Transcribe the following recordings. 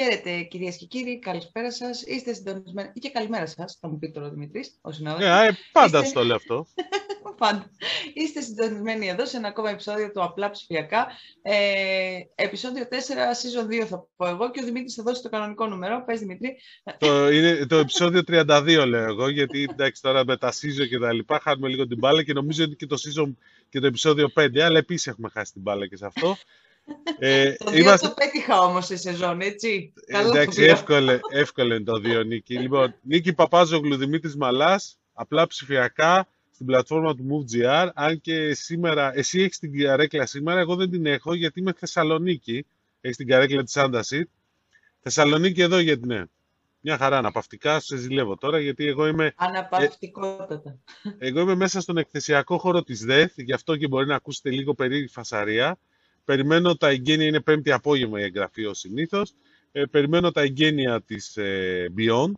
Χαίρετε κυρίες και κύριοι, καλησπέρα σας. Είστε συντονισμένοι. ή και καλημέρα σας, θα μου πει τώρα ο Δημητρής, ο συνάδελφος. Ναι, ε, πάντα Είστε... στο λέω αυτό. πάντα. Είστε συντονισμένοι εδώ σε ένα ακόμα επεισόδιο του Απλά Ψηφιακά. Ε, επεισόδιο 4, season 2 θα πω εγώ και ο Δημήτρης θα δώσει το κανονικό νούμερο. Πες Δημήτρη. Το, είναι το επεισόδιο 32 λέω εγώ, γιατί εντάξει τώρα με τα season και τα λοιπά χάνουμε λίγο την μπάλα και νομίζω ότι και το season και το επεισόδιο 5, αλλά επίσης έχουμε χάσει την μπάλα και σε αυτό. Ε, το δύο είμαστε... το πέτυχα όμως σε σεζόν, έτσι. Εντάξει, εύκολο, εύκολο είναι το δύο, Νίκη. λοιπόν, Νίκη Παπάζογλου, Δημήτρης Μαλάς, απλά ψηφιακά, στην πλατφόρμα του MoveGR, αν και σήμερα, εσύ έχεις την καρέκλα σήμερα, εγώ δεν την έχω γιατί είμαι Θεσσαλονίκη, έχεις την καρέκλα της Άντασιτ. Θεσσαλονίκη εδώ γιατί ναι. Μια χαρά, αναπαυτικά, σε ζηλεύω τώρα, γιατί εγώ είμαι... Αναπαυτικότατα. Εγώ είμαι μέσα στον εκθεσιακό χώρο της ΔΕΘ, γι' αυτό και μπορεί να ακούσετε λίγο περίεργη φασαρία. Περιμένω τα εγγένεια, είναι πέμπτη απόγευμα η εγγραφή ως συνήθως. Ε, περιμένω τα εγγένεια της ε, Beyond,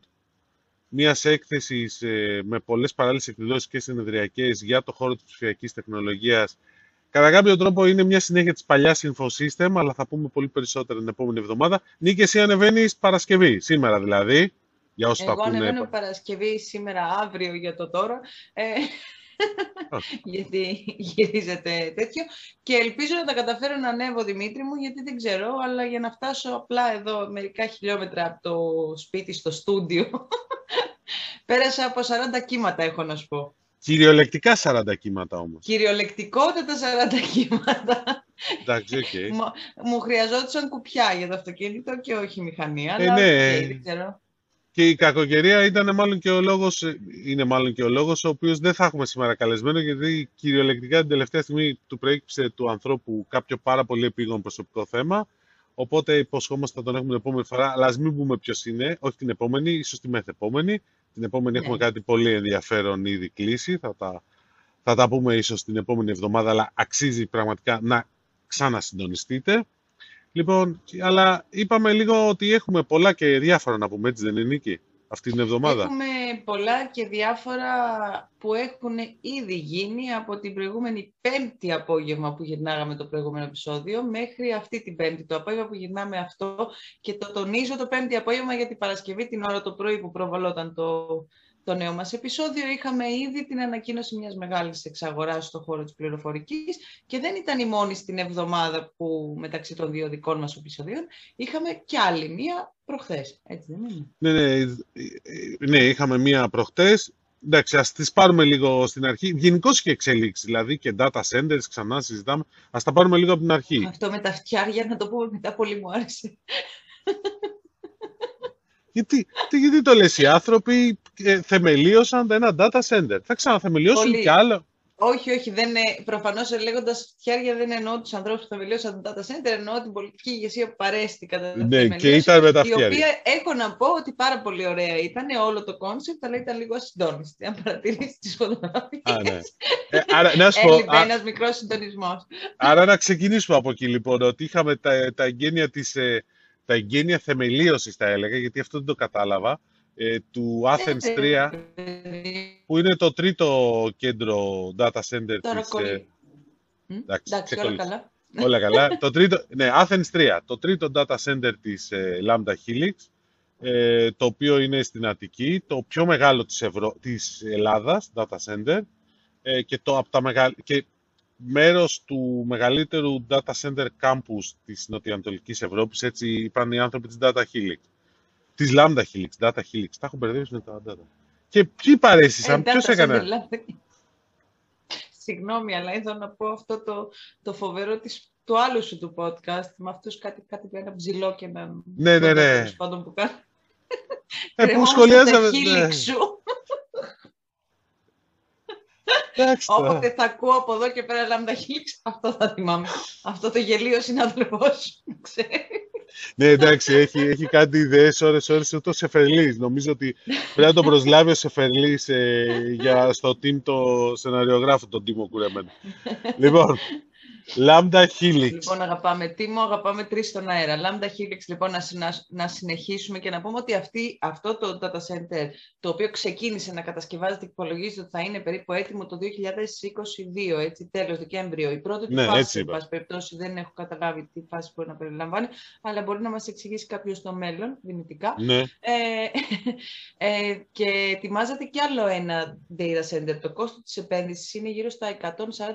μιας έκθεσης ε, με πολλές παράλληλες εκδηλώσεις και συνεδριακές για το χώρο της ψηφιακής τεχνολογίας. Κατά κάποιο τρόπο είναι μια συνέχεια της παλιάς InfoSystem, αλλά θα πούμε πολύ περισσότερα την επόμενη εβδομάδα. Νίκη, εσύ ανεβαίνεις Παρασκευή, σήμερα δηλαδή. Για όσοι Εγώ ανεβαίνω Παρασκευή σήμερα, αύριο για το τώρα. Ε, γιατί γυρίζεται τέτοιο. Και ελπίζω να τα καταφέρω να ανέβω, Δημήτρη μου, γιατί δεν ξέρω, αλλά για να φτάσω απλά εδώ μερικά χιλιόμετρα από το σπίτι στο στούντιο, πέρασα από 40 κύματα, έχω να σου πω. Κυριολεκτικά 40 κύματα όμως. Κυριολεκτικότατα 40 κύματα. Εντάξει, OK. Okay. Μου, μου χρειαζόντουσαν κουπιά για το αυτοκίνητο και όχι μηχανία. Ε, αλλά ναι. δεν ξέρω. Και η κακοκαιρία ήταν μάλλον και ο λόγος, είναι μάλλον και ο λόγος ο οποίος δεν θα έχουμε σήμερα καλεσμένο γιατί κυριολεκτικά την τελευταία στιγμή του προέκυψε του ανθρώπου κάποιο πάρα πολύ επίγον προσωπικό θέμα. Οπότε υποσχόμαστε θα τον έχουμε την επόμενη φορά αλλά ας μην πούμε ποιος είναι, όχι την επόμενη, ίσως τη μεθεπόμενη. Την επόμενη έχουμε ναι. κάτι πολύ ενδιαφέρον ήδη κλείσει θα τα, θα τα πούμε ίσως την επόμενη εβδομάδα αλλά αξίζει πραγματικά να ξανασυντονιστείτε Λοιπόν, αλλά είπαμε λίγο ότι έχουμε πολλά και διάφορα να πούμε, έτσι δεν είναι Νίκη, αυτή την εβδομάδα; Έχουμε πολλά και διάφορα που έχουν ήδη γίνει από την προηγούμενη πέμπτη απόγευμα που γυρνάγαμε το προηγούμενο επεισόδιο μέχρι αυτή την πέμπτη το απόγευμα που γυρνάμε αυτό και το τονίζω το πέμπτη απόγευμα για την Παρασκευή την ώρα το πρωί που προβαλόταν το, το νέο μας επεισόδιο είχαμε ήδη την ανακοίνωση μιας μεγάλης εξαγοράς στον χώρο της πληροφορικής και δεν ήταν η μόνη στην εβδομάδα που μεταξύ των δύο δικών μας επεισοδίων είχαμε κι άλλη μία προχθές, έτσι δεν είναι; Ναι, ναι, ναι είχαμε μία προχθές. Εντάξει, ας τις πάρουμε λίγο στην αρχή. Γενικώς και εξελίξεις, δηλαδή και data centers, ξανά συζητάμε. Ας τα πάρουμε λίγο από την αρχή. Αυτό με τα φτιάρια, να το πούμε μετά, πολύ μου άρεσε. Γιατί, γιατί το λες, οι άνθρωποι ε, θεμελίωσαν ένα data center. Θα ξαναθεμελιώσουν κι άλλο. Όχι, όχι. Δεν Προφανώς λέγοντας φτιάρια δεν εννοώ τους ανθρώπους που θεμελίωσαν το data center, εννοώ την πολιτική ηγεσία που παρέστη κατά τα Ναι, και ήταν με τα Η οποία έχω να πω ότι πάρα πολύ ωραία ήταν όλο το concept, αλλά ήταν λίγο ασυντόνιστη. Αν παρατηρήσεις τις φωτογραφίες. Ναι. Ε, άρα, να σου πω. ένας μικρός συντονισμός. Άρα να ξεκινήσουμε από εκεί λοιπόν, ότι είχαμε τα, τα εγγένεια της. Ε, τα εγγένεια θεμελίωσης θα έλεγα, γιατί αυτό δεν το κατάλαβα, ε, του Athens 3, που είναι το τρίτο κέντρο data center Τώρα της... Ε, Εντάξει, όλα καλά. Όλα καλά. το τρίτο, ναι, Athens 3, το τρίτο data center της ε, Lambda Helix, ε, το οποίο είναι στην Αττική, το πιο μεγάλο της, Ευρω... της Ελλάδας, data center, ε, και, το, από τα μεγαλ... και μέρος του μεγαλύτερου data center campus της νοτιοανατολικής Ευρώπης, έτσι είπαν οι άνθρωποι της Data Helix. Της Lambda Helix, Data Helix. Τα έχω μπερδεύσει με τα Data. Και ποιοι παρέστησαν, ε, ποιος έκανε. Συγγνώμη, αλλά ήθελα να πω αυτό το, το φοβερό της, του άλλου σου του podcast, με αυτούς κάτι, κάτι που ένα ψηλό και ένα... Ναι, ναι, ναι. Που κάνει. Ε, που σχολιάζαμε... Ναι. σου. Όποτε θα ακούω από εδώ και πέρα λάμδα χίλιξ, αυτό θα θυμάμαι. αυτό το γελίο συνάδελφό σου, ναι, εντάξει, έχει, έχει κάτι ιδέες ώρες ώρες ούτως Σεφερλής. Νομίζω ότι πρέπει να τον προσλάβει ο Σεφερλής ε, για στο team το σεναριογράφο, τον Τίμο Κουρεμένο. λοιπόν, Lambda Helix. Λοιπόν, αγαπάμε Τίμο, αγαπάμε τρεις στον αέρα. Lambda Helix, λοιπόν, να, να, συνεχίσουμε και να πούμε ότι αυτή, αυτό το data center, το οποίο ξεκίνησε να κατασκευάζεται και υπολογίζεται ότι θα είναι περίπου έτοιμο το 2022, έτσι, τέλος Δεκέμβριο. Η πρώτη ναι, του φάση, εν πάση περιπτώσει, δεν έχω καταλάβει τι φάση μπορεί να περιλαμβάνει, αλλά μπορεί να μας εξηγήσει κάποιος στο μέλλον, δυνητικά. Ναι. Ε, ε, και ετοιμάζεται κι άλλο ένα data center. Το κόστος της επένδυσης είναι γύρω στα 140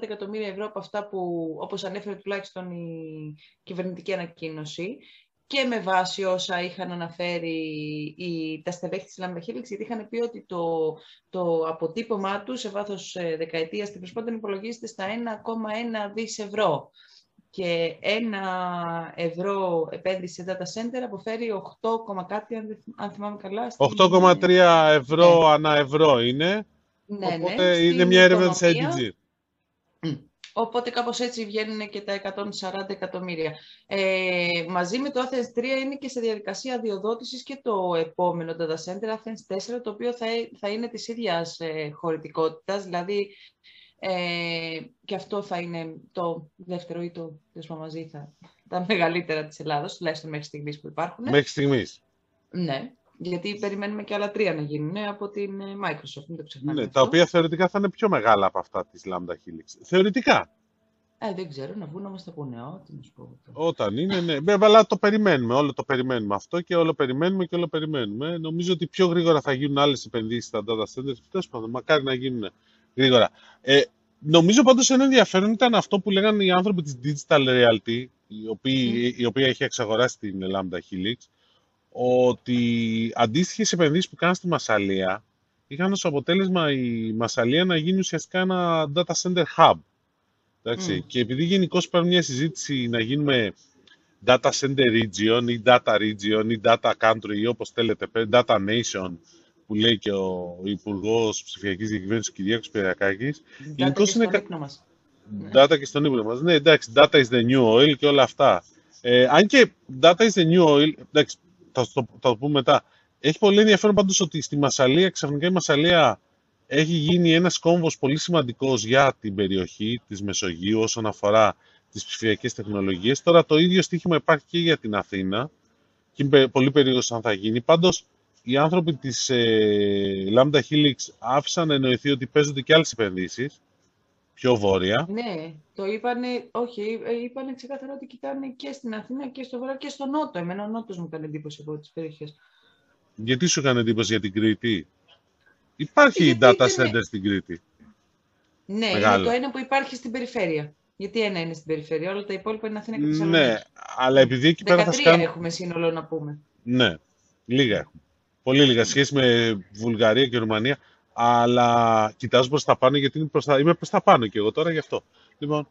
εκατομμύρια ευρώ από αυτά που όπως ανέφερε τουλάχιστον η κυβερνητική ανακοίνωση, και με βάση όσα είχαν αναφέρει οι, τα στελέχη της Λάμδα Χίλιξ, γιατί είχαν πει ότι το, το αποτύπωμά τους σε βάθος ε, δεκαετίας στην προσπάθεια υπολογίζεται στα 1,1 δις ευρώ. Και ένα ευρώ επένδυση σε data center αποφέρει 8, κάτι, αν θυμάμαι καλά. 8,3 ευρώ ναι. ανά ευρώ είναι. Ναι, ναι οπότε ναι, είναι μια έρευνα της IDG. Οπότε κάπως έτσι βγαίνουν και τα 140 εκατομμύρια. Ε, μαζί με το Athens 3 είναι και σε διαδικασία διοδότησης και το επόμενο data center Athens 4, το οποίο θα, θα είναι της ίδιας ε, χωρητικότητας, δηλαδή ε, και αυτό θα είναι το δεύτερο ή το δεύτερο μαζί θα, τα μεγαλύτερα της Ελλάδος, τουλάχιστον μέχρι στιγμής που υπάρχουν. Μέχρι στιγμής. Ναι, γιατί περιμένουμε και άλλα τρία να γίνουν από την ε, Microsoft, μην το ξεχνάμε. Ναι, τα οποία θεωρητικά θα είναι πιο μεγάλα από αυτά της Lambda Helix. Θεωρητικά. Ε, δεν ξέρω, να βγουν όμως τα πούνε, ό,τι να σου πω. Όταν είναι, ναι. Βέβαια, αλλά το περιμένουμε, όλο το περιμένουμε αυτό και όλο περιμένουμε και όλο περιμένουμε. Νομίζω ότι πιο γρήγορα θα γίνουν άλλες επενδύσεις στα data centers. Τέλος πάντων, μακάρι να γίνουν γρήγορα. Ε, νομίζω πάντως ένα ενδιαφέρον ήταν αυτό που λέγανε οι άνθρωποι της Digital Realty, η οποία, η οποία έχει εξαγοράσει την Lambda Helix, ότι αντίστοιχες επενδύσεις που κάνουν στη Μασαλία είχαν ως αποτέλεσμα η Μασαλία να γίνει ουσιαστικά ένα data center hub. Εντάξει. Και επειδή γενικώ υπάρχει μια συζήτηση να γίνουμε data center region ή data region ή data country ή όπως θέλετε, data nation που λέει και ο Υπουργός Ψηφιακής Διακυβέρνησης Κυριάκος Πυριακάκης. Data και στον ύπνο μας. Data και στον ύπνο μας. Ναι, εντάξει, data is the new oil και όλα αυτά. Ε, αν και data is the new oil, εντάξει, θα, το, θα το πούμε μετά. Έχει πολύ ενδιαφέρον πάντως ότι στη Μασαλία, ξαφνικά η Μασαλία έχει γίνει ένας κόμβος πολύ σημαντικός για την περιοχή της Μεσογείου όσον αφορά τις ψηφιακές τεχνολογίες. Τώρα το ίδιο στοίχημα υπάρχει και για την Αθήνα και είμαι πολύ περίεργος αν θα γίνει. Πάντως οι άνθρωποι της ε, Lambda Helix άφησαν να εννοηθεί ότι παίζονται και άλλες επενδύσεις πιο βόρεια. Ναι, το είπανε, όχι, ε, είπανε ξεκάθαρα ότι κοιτάνε και στην Αθήνα και στο Βορρά και στο Νότο. Εμένα ο Νότος μου έκανε εντύπωση από τις περιοχές. Γιατί σου έκανε εντύπωση για την Κρήτη; Υπάρχει Γιατί data center στην Κρήτη. Ναι, Μεγάλο. είναι το ένα που υπάρχει στην περιφέρεια. Γιατί ένα είναι στην περιφέρεια, όλα τα υπόλοιπα είναι Αθήνα και Θεσσαλονίκη. Ναι, αλλά επειδή εκεί πέρα θα σκάνουν... έχουμε σύνολο να πούμε. Ναι, λίγα έχουμε. Πολύ λίγα σχέση με Βουλγαρία και Ρουμανία. Αλλά κοιτάζω προς τα πάνω γιατί προς τα... είμαι προς τα πάνω και εγώ τώρα γι' αυτό. Λοιπόν,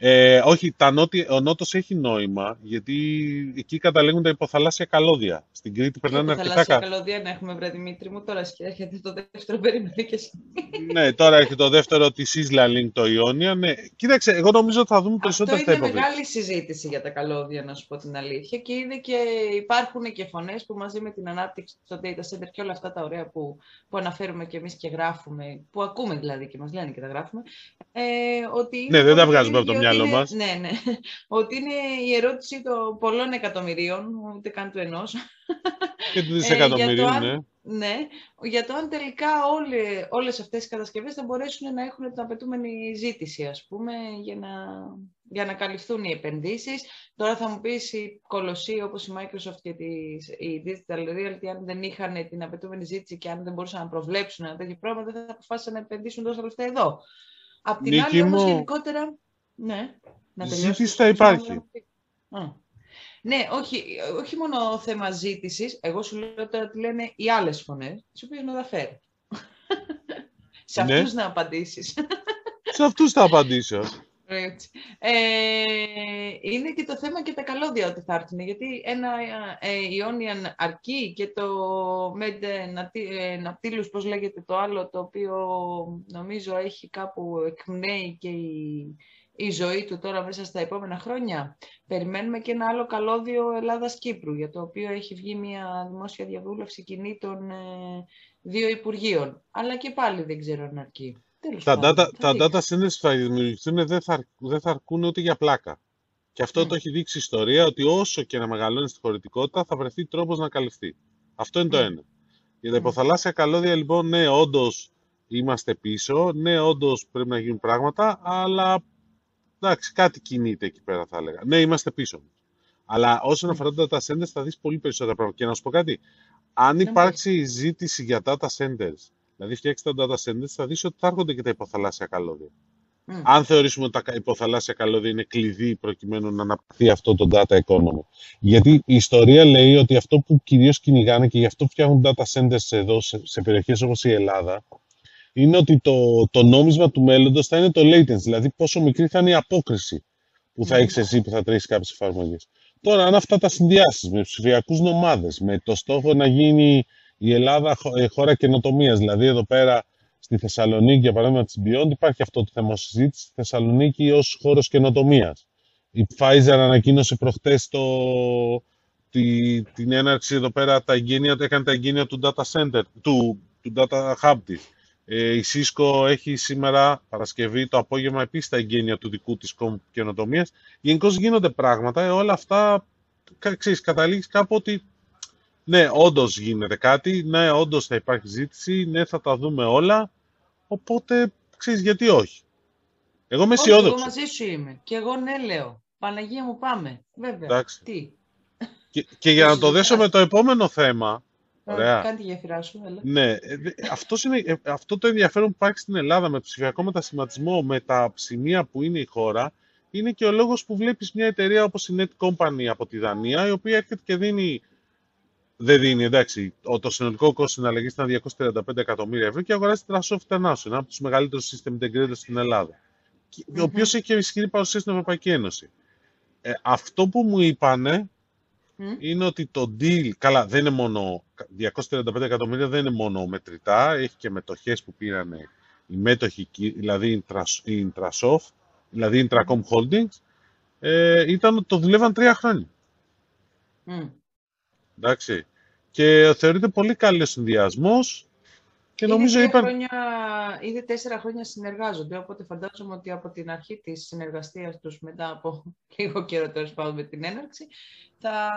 ε, όχι, τα νότι, ο Νότος έχει νόημα, γιατί εκεί καταλήγουν τα υποθαλάσσια καλώδια. Στην Κρήτη περνάνε αρκετά καλά. Υποθαλάσσια καλώδια να έχουμε, βρε Δημήτρη μου, τώρα έρχεται το δεύτερο περίμενο και Ναι, τώρα έρχεται το δεύτερο της Isla Link, το Ιόνια. Ναι. Κοίταξε, εγώ νομίζω ότι θα δούμε περισσότερο Αυτό είναι μεγάλη συζήτηση για τα καλώδια, να σου πω την αλήθεια. Και είδε και υπάρχουν και φωνές που μαζί με την ανάπτυξη στο data center και όλα αυτά τα ωραία που, που αναφέρουμε και εμείς και γράφουμε, που ακούμε δηλαδή και μας λένε και τα γράφουμε. Ε, ότι ναι, δεν τα βγάζουμε από το μυαλό μας. Ναι, ναι. Ότι είναι η ερώτηση των πολλών εκατομμυρίων, ούτε καν του ενός. Και του δισεκατομμυρίων, ναι. Ναι, για το αν τελικά όλε, όλες αυτές οι κατασκευές θα μπορέσουν να έχουν την απαιτούμενη ζήτηση, ας πούμε, για να, για να καλυφθούν οι επενδύσεις. Τώρα θα μου πεις οι κολοσσοί όπως η Microsoft και η Digital Reality, αν δεν είχαν την απαιτούμενη ζήτηση και αν δεν μπορούσαν να προβλέψουν ένα τέτοιο πράγμα, δεν θα αποφάσισαν να επενδύσουν τόσα λεφτά εδώ. Απ' την άλλη όμως γενικότερα ναι. Να Ζήτηση θα υπάρχει. Ναι, όχι, όχι μόνο θέμα ζήτησης. Εγώ σου λέω τώρα τι λένε οι άλλες φωνές, τις οποίες μεταφέρει. Σε ναι. αυτούς να απαντήσεις. Σε αυτούς θα απαντήσω. Έτσι. Ε, είναι και το θέμα και τα καλώδια ότι θα έρθουν, γιατί ένα ε, Ionian αρκεί και το Med Naptilus, πώς λέγεται το άλλο, το οποίο νομίζω έχει κάπου εκπνέει και η η ζωή του τώρα μέσα στα επόμενα χρόνια. Περιμένουμε και ένα άλλο καλώδιο Ελλάδας-Κύπρου, για το οποίο έχει βγει μια δημόσια διαβούλευση κοινή των ε, δύο Υπουργείων. Αλλά και πάλι δεν ξέρω αν αρκεί. τα, data, τα data centers που θα δημιουργηθούν δεν θα, δεν θα αρκούν ούτε για πλάκα. Και αυτό το έχει δείξει η ιστορία ότι όσο και να μεγαλώνει τη χωρητικότητα θα βρεθεί τρόπος να καλυφθεί. Αυτό είναι το ένα. Για τα υποθαλάσσια καλώδια, λοιπόν, ναι, όντως είμαστε πίσω. Ναι, όντως πρέπει να γίνουν πράγματα, αλλά εντάξει, κάτι κινείται εκεί πέρα, θα έλεγα. Ναι, είμαστε πίσω. Αλλά όσον αφορά τα data centers, θα δεις πολύ περισσότερα πράγματα. Και να σου πω κάτι. Αν υπάρξει ζήτηση για data centers, δηλαδή φτιάξεις τα data centers, θα δεις ότι θα έρχονται και τα υποθαλάσσια καλώδια. Mm. Αν θεωρήσουμε ότι τα υποθαλάσσια καλώδια είναι κλειδί προκειμένου να αναπτυχθεί αυτό το data economy. Γιατί η ιστορία λέει ότι αυτό που κυρίως κυνηγάνε και γι' αυτό φτιάχνουν data centers εδώ σε, σε περιοχές όπως η Ελλάδα, είναι ότι το, το νόμισμα του μέλλοντος θα είναι το latency, δηλαδή πόσο μικρή θα είναι η απόκριση που θα έχεις εσύ που θα τρέχεις κάποιες εφαρμογές. Τώρα, αν αυτά τα συνδυάσεις με ψηφιακούς νομάδες, με το στόχο να γίνει η Ελλάδα ε, χώρα καινοτομίας, δηλαδή εδώ πέρα στη Θεσσαλονίκη, για παράδειγμα της Beyond, υπάρχει αυτό το θέμα συζήτηση στη Θεσσαλονίκη ως χώρος καινοτομίας. Η Pfizer ανακοίνωσε προχτές το, τη, την έναρξη εδώ πέρα, τα εγγένεια, έκανε τα εγγένεια του data center, του, του data hub της. Ε, η Cisco έχει σήμερα Παρασκευή το απόγευμα επίσης τα εγγένεια του δικού της καινοτομίας. Γενικώς γίνονται πράγματα, ε, όλα αυτά ξέρεις, καταλήγεις κάπου ότι ναι, όντως γίνεται κάτι, ναι, όντως θα υπάρχει ζήτηση, ναι, θα τα δούμε όλα, οπότε ξέρεις γιατί όχι. Εγώ είμαι αισιόδοξο. Εγώ μαζί σου είμαι. Και εγώ ναι λέω. Παναγία μου πάμε. Βέβαια. Εντάξει. Τι; Και, και για να το δέσω με το επόμενο θέμα, Ωραία. Κάνει τη γέφυρά σου, έλα. Ναι, ε, αυτός είναι, ε, αυτό το ενδιαφέρον που υπάρχει στην Ελλάδα με το ψηφιακό μετασχηματισμό, με τα σημεία που είναι η χώρα, είναι και ο λόγος που βλέπεις μια εταιρεία όπως η Net Company από τη Δανία, η οποία έρχεται και δίνει δεν δίνει, εντάξει. Το συνολικό κόστος συναλλαγή ήταν 235 εκατομμύρια ευρώ και αγοράζει Trust International, ένα από τους μεγαλύτερους system integrators στην Ελλάδα. Ο οποίος έχει και ισχυρή παρουσία στην Ευρωπαϊκή Ένωση. Ε, αυτό που μου είπανε είναι ότι το deal, καλά δεν είναι μόνο, 235 εκατομμύρια δεν είναι μόνο μετρητά, έχει και μετοχές που πήραν οι μέτοχοι, δηλαδή η Intrasoft, δηλαδή η Intracom Holdings, ε, ήταν ότι το δουλεύαν τρία χρόνια. Mm. Εντάξει. Και θεωρείται πολύ καλός συνδυασμός. Και ήδη νομίζω είπαν... χρόνια, ήδη τέσσερα χρόνια συνεργάζονται, οπότε φαντάζομαι ότι από την αρχή της συνεργασίας τους μετά από λίγο καιρό τέλος πάντων με την έναρξη θα,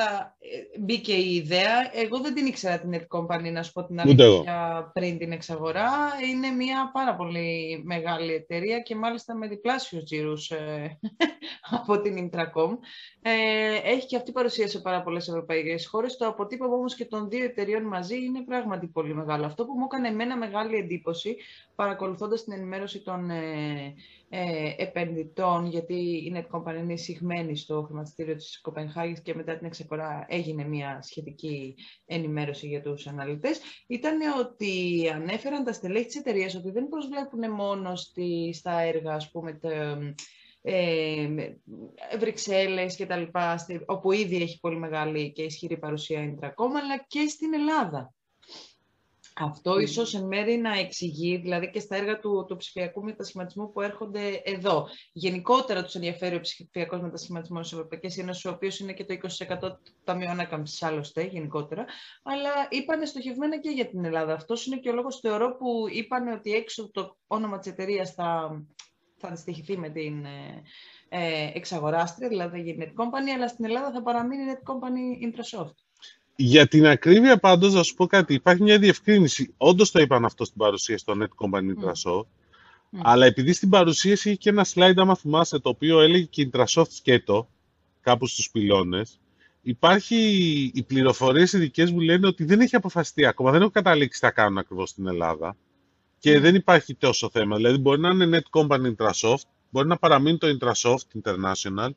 θα ε, μπήκε η ιδέα. Εγώ δεν την ήξερα την Net Company, να σου πω την αλήθεια, πριν την εξαγορά. Είναι μια πάρα πολύ μεγάλη εταιρεία και μάλιστα με διπλάσιους τζίρους ε, από την Intracom. Ε, έχει και αυτή παρουσία σε πάρα πολλές ευρωπαϊκές χώρες. Το αποτύπωμα όμως και των δύο εταιρείων μαζί είναι πράγματι πολύ μεγάλο. Αυτό που μου έκανε εμένα μεγάλη εντύπωση, παρακολουθώντας την ενημέρωση των ε, ε, επενδυτών, γιατί η Net Company είναι εισηγμένη στο χρηματιστήριο της Κοπενχάγης και μετά την εξαγορά έγινε μια σχετική ενημέρωση για τους αναλυτές, ήταν ότι ανέφεραν τα στελέχη της εταιρείας ότι δεν προσβλέπουν μόνο στη, στα έργα, ας πούμε, το, ε, Βρυξέλλες και τα λοιπά, όπου ήδη έχει πολύ μεγάλη και ισχυρή παρουσία Intracom, αλλά και στην Ελλάδα. Αυτό mm. ίσως εν μέρει να εξηγεί, δηλαδή και στα έργα του, του ψηφιακού μετασχηματισμού που έρχονται εδώ. Γενικότερα τους ενδιαφέρει ο ψηφιακός μετασχηματισμός της Ευρωπαϊκής Ένωσης, ο οποίος είναι και το 20% του Ταμείου Ανάκαμψης άλλωστε γενικότερα, αλλά είπανε στοχευμένα και για την Ελλάδα. Αυτός είναι και ο λόγος θεωρώ που είπαν ότι έξω το όνομα της εταιρείας θα, θα αντιστοιχηθεί με την ε, ε, εξαγοράστρια, δηλαδή η Net Company, αλλά στην Ελλάδα θα παραμείνει η Net Company Intrasoft. Για την ακρίβεια πάντως, να σου πω κάτι, υπάρχει μια διευκρίνηση. Όντως το είπαν αυτό στην παρουσίαση στο Net Company Intrasoft, mm. αλλά επειδή στην παρουσίαση είχε και ένα slide, άμα θυμάσαι, το οποίο έλεγε και Intrasoft σκέτο, κάπου στους πυλώνες, υπάρχει οι πληροφορίες ειδικέ μου λένε ότι δεν έχει αποφασιστεί ακόμα, δεν έχω καταλήξει τι θα κάνουν ακριβώς στην Ελλάδα και δεν υπάρχει τόσο θέμα. Δηλαδή μπορεί να είναι Net Company Intrasoft, μπορεί να παραμείνει το Intrasoft International,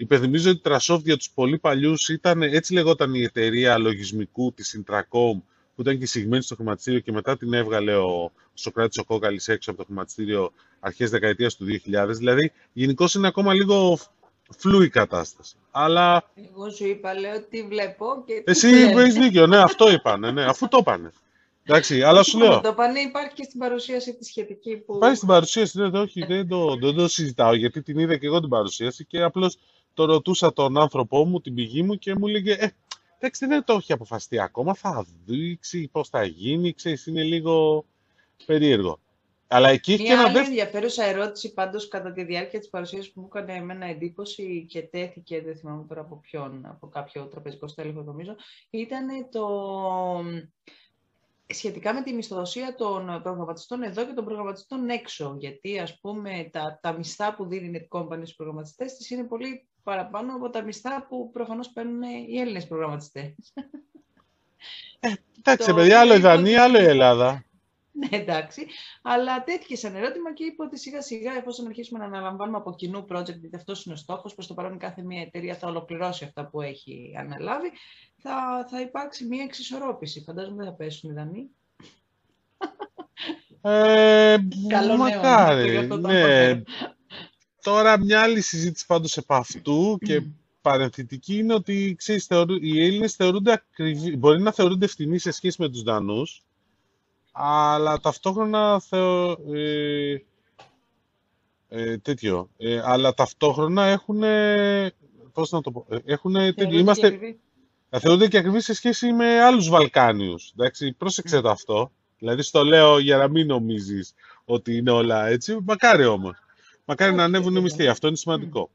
Υπενθυμίζω ότι η Trasoft για τους πολύ παλιούς ήταν, έτσι λεγόταν η εταιρεία λογισμικού της Intracom, που ήταν και εισηγμένη στο χρηματιστήριο και μετά την έβγαλε ο Σοκράτης ο Κόκαλης έξω από το χρηματιστήριο αρχές δεκαετίας του 2000. Δηλαδή, γενικώ είναι ακόμα λίγο φλού η κατάσταση. Αλλά... Εγώ σου είπα, λέω, τι βλέπω και Εσύ έχεις δίκιο, ναι, αυτό είπανε, ναι, αφού το είπανε. Εντάξει, αλλά σου λέω. Το πανέ υπάρχει και στην παρουσίαση τη σχετική που. Υπάρχει στην παρουσίαση, δεν, όχι, δεν, το, δεν το συζητάω γιατί την είδα και εγώ την παρουσίαση και απλώς το ρωτούσα τον άνθρωπό μου, την πηγή μου και μου έλεγε ε, εντάξει δεν το έχει αποφασιστεί ακόμα, θα δείξει πώς θα γίνει, ξέρεις, είναι λίγο περίεργο. Αλλά εκεί έχει Μια και ένα άλλη δεύτερο. ενδιαφέρουσα ερώτηση πάντως κατά τη διάρκεια της παρουσίασης που μου έκανε εμένα εντύπωση και τέθηκε, δεν θυμάμαι τώρα από ποιον, από κάποιο τραπεζικό στέλεχο νομίζω, ήταν το σχετικά με τη μισθοδοσία των προγραμματιστών εδώ και των προγραμματιστών έξω. Γιατί ας πούμε τα, τα μισθά που δίνει η Netcompany στους προγραμματιστές της είναι πολύ παραπάνω από τα μισθά που προφανώς παίρνουν οι Έλληνες προγραμματιστές. Εντάξει, το παιδιά, άλλο η οποίο Δανία, άλλο η Ελλάδα. Ναι, εντάξει. Αλλά τέθηκε σαν ερώτημα και είπε ότι σιγά σιγά, εφόσον αρχίσουμε να αναλαμβάνουμε από κοινού project, γιατί αυτός είναι ο στόχος, προς το παρόν κάθε μία εταιρεία θα ολοκληρώσει αυτά που έχει αναλάβει, θα, θα υπάρξει μία εξισορρόπηση. Φαντάζομαι δεν θα πέσουν οι Δανείοι. Ε, Καλό νέο, μακάρι, γι' αυτό το ναι. αναφέρω. Τώρα μια άλλη συζήτηση πάντως επ' αυτού και παρενθετική είναι ότι ξέρεις, θεωρού, οι Έλληνες θεωρούνται ακριβή, μπορεί να θεωρούνται ευθυνοί σε σχέση με τους Δανούς, αλλά ταυτόχρονα θεω, ε, ε, τέτοιο, ε, αλλά ταυτόχρονα έχουν, πώς να το πω, ε, έχουν τέτοιο, Θεωρώ ότι είμαστε, ακριβή- θα θεωρούνται και ακριβείς σε σχέση με άλλους Βαλκάνιους. Εντάξει, πρόσεξε το αυτό. Δηλαδή στο λέω για να μην νομίζεις ότι είναι όλα έτσι. Μακάρι όμως. Μακάρι να Όχι, ανέβουν οι δεν μισθοί. είναι. Αυτό είναι σημαντικό.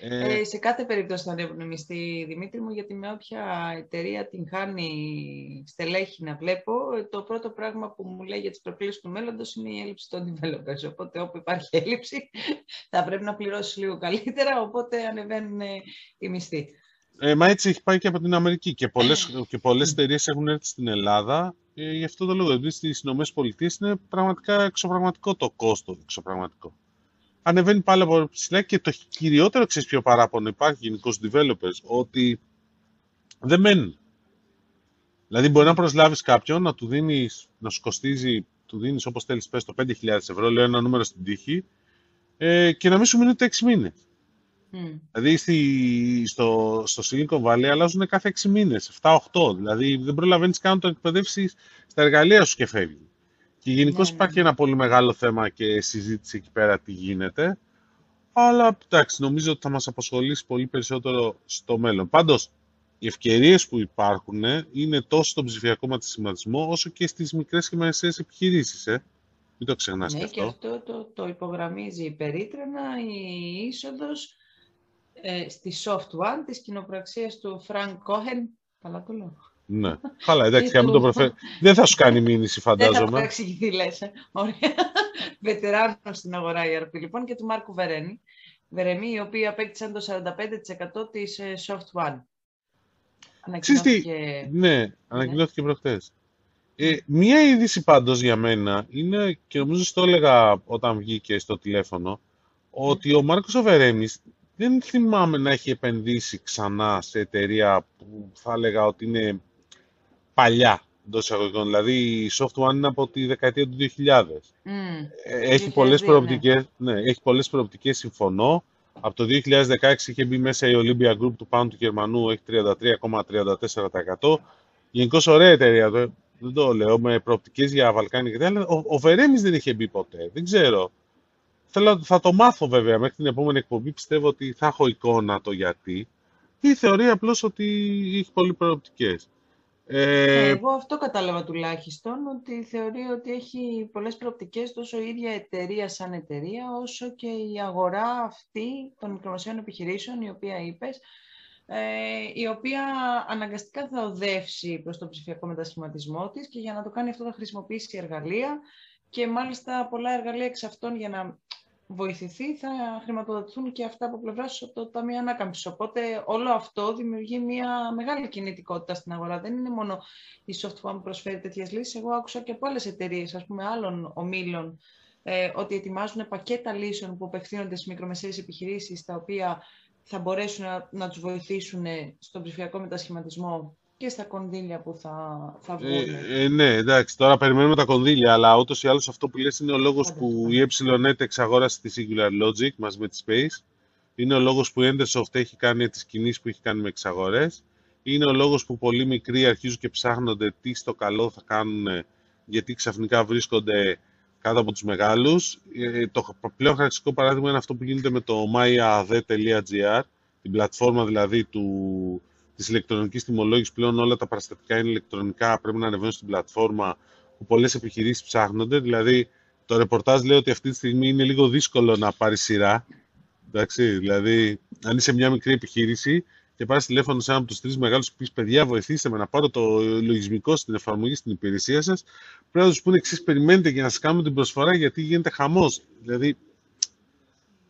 Ε, Ε, σε κάθε περίπτωση θα ανέβουν οι μισθοί, Δημήτρη μου, γιατί με όποια εταιρεία την χάνει στελέχη να βλέπω, ε, το πρώτο πράγμα που μου λέει για τις προκλήσεις του μέλλοντος είναι η έλλειψη των developers. Οπότε όπου υπάρχει έλλειψη θα πρέπει να πληρώσεις λίγο καλύτερα, οπότε ανεβαίνουν ε, οι μισθοί. Ε, μα έτσι έχει πάει και από την Αμερική. Και πολλές, και πολλές εταιρείες έχουν έρθει στην Ελλάδα. Ε, γι' αυτό το λόγο. Δηλαδή στις Ηνωμένες Πολιτείες είναι πραγματικά εξωπραγματικό το κόστος. Εξωπραγματικό. Ανεβαίνει πάλι από ψηλά και το κυριότερο ξέρεις ποιο παράπονο υπάρχει γενικώς στους developers, ότι δεν μένουν. Δηλαδή μπορεί να προσλάβεις κάποιον, να του δίνεις, να σου κοστίζει, του δίνεις όπως θέλεις πες το 5.000 ευρώ, λέω ένα νούμερο στην τύχη, ε, και να μην σου μείνει ούτε 6 μήνες. Μμ. Δηλαδή στη, στο, στο Silicon Valley αλλάζουν κάθε 6 μήνες, 7-8. Δηλαδή δεν προλαβαίνεις καν να το εκπαιδεύσεις στα εργαλεία σου και φεύγει. Και γενικώς Ναι, ναι, υπάρχει ναι. ένα πολύ μεγάλο θέμα και συζήτηση εκεί πέρα τι γίνεται. Αλλά εντάξει, νομίζω ότι θα μας απασχολήσει πολύ περισσότερο στο μέλλον. Πάντως, οι ευκαιρίες που υπάρχουν ε, είναι τόσο στον ψηφιακό ματισματισμό όσο και στις μικρές και μεσαίες επιχειρήσεις. Ε. Μην το ξεχνάς Ναι, και και αυτό. αυτό το, το υπογραμμίζει περίτρανα η είσοδος ε, στη Soft One της κοινοπραξίας του Frank Cohen. Καλά το λέω. Ναι. Καλά, εντάξει, Και να μην το του- προφέρει. Δεν θα σου κάνει μήνυση, Δεν θα φαντάζομαι. παρεξηγηθεί, λες. ε. Ωραία. Βετεράνο στην αγορά η ERP, λοιπόν, και του Μάρκου Βερένη. Βερεμί, οι οποίοι απέκτησαν το 45% της ε, Soft One. Ξέρεις τι, Ανακοινώθηκε... ναι, ανακοινώθηκε προχτές. Ε, μία είδηση πάντως για μένα είναι, και νομίζω στο έλεγα όταν βγήκε στο τηλέφωνο, ότι ο Μάρκος Οβερέμις δεν θυμάμαι να έχει επενδύσει ξανά σε εταιρεία που θα έλεγα ότι είναι παλιά εντός εισαγωγικών. Δηλαδή η Soft One είναι από τη δεκαετία του 2000. Μμ. Ε, Έχει 2002, πολλές ναι. προοπτικές, ναι, έχει πολλές προοπτικές, συμφωνώ. Από το 2016 είχε μπει μέσα η Olympia Group του πάνω του Γερμανού, έχει 33,34%. Γενικώς ωραία εταιρεία, το- δεν το λέω, με προοπτικές για Βαλκάνια και τέτοια, αλλά ο, ο Βερέμις δεν είχε μπει ποτέ, δεν ξέρω. Θέλω, θα το μάθω βέβαια μέχρι την επόμενη εκπομπή, πιστεύω ότι θα έχω εικόνα το γιατί. Ή θεωρεί απλώς ότι έχει πολύ προοπτικές. Ε, Εγώ αυτό κατάλαβα τουλάχιστον, ότι θεωρεί ότι έχει πολλές προοπτικές τόσο η ίδια εταιρεία σαν εταιρεία, όσο και η αγορά αυτή των μικρομεσαίων επιχειρήσεων, η οποία είπες, ε, η οποία αναγκαστικά θα οδεύσει προς τον ψηφιακό μετασχηματισμό της και για να το κάνει αυτό θα χρησιμοποιήσει εργαλεία και μάλιστα πολλά εργαλεία εξ αυτών για να βοηθηθεί θα χρηματοδοτηθούν και αυτά από πλευράς από το Ταμείο Ανάκαμψης. Οπότε όλο αυτό δημιουργεί μια μεγάλη κινητικότητα στην αγορά. Δεν είναι μόνο η Software που προσφέρει τέτοιες λύσεις. Εγώ άκουσα και από άλλες εταιρείες, ας πούμε, άλλων ομίλων, ε, ότι ετοιμάζουν πακέτα λύσεων που απευθύνονται στις μικρομεσαίες επιχειρήσεις, τα οποία θα μπορέσουν να, να τους βοηθήσουν στον ψηφιακό μετασχηματισμό και στα κονδύλια που θα, θα βγουν. Ε, ε, ναι, εντάξει, τώρα περιμένουμε τα κονδύλια, αλλά ούτως ή άλλως αυτό που λες είναι ο λόγος Πάντα που αυτό. η EET εξαγόρασε τη Singular Logic μαζί με τη Space. Είναι ο λόγος που η Endersoft έχει κάνει τις κινήσεις που έχει κάνει με εξαγορές. Είναι ο λόγος που πολύ μικροί αρχίζουν και ψάχνονται τι στο καλό θα κάνουν, γιατί ξαφνικά βρίσκονται κάτω από τους μεγάλους. Ε, το πλέον χαρακτηριστικό παράδειγμα είναι αυτό που γίνεται με το myad.gr, την πλατφόρμα δηλαδή του, της ηλεκτρονικής τιμολόγησης. Πλέον όλα τα παραστατικά είναι ηλεκτρονικά, πρέπει να ανεβαίνουν στην πλατφόρμα που πολλές επιχειρήσεις ψάχνονται. Δηλαδή το ρεπορτάζ λέει ότι αυτή τη στιγμή είναι λίγο δύσκολο να πάρει σειρά. Εντάξει, δηλαδή, αν είσαι μια μικρή επιχείρηση και πάρεις τηλέφωνο σε έναν από τους τρεις μεγάλους που πεις: Παιδιά, βοηθήστε με να πάρω το λογισμικό στην εφαρμογή στην υπηρεσία σας, πρέπει να τους πούνε εξής: Περιμένετε για να σας κάνουμε την προσφορά γιατί γίνεται χαμός. Δηλαδή,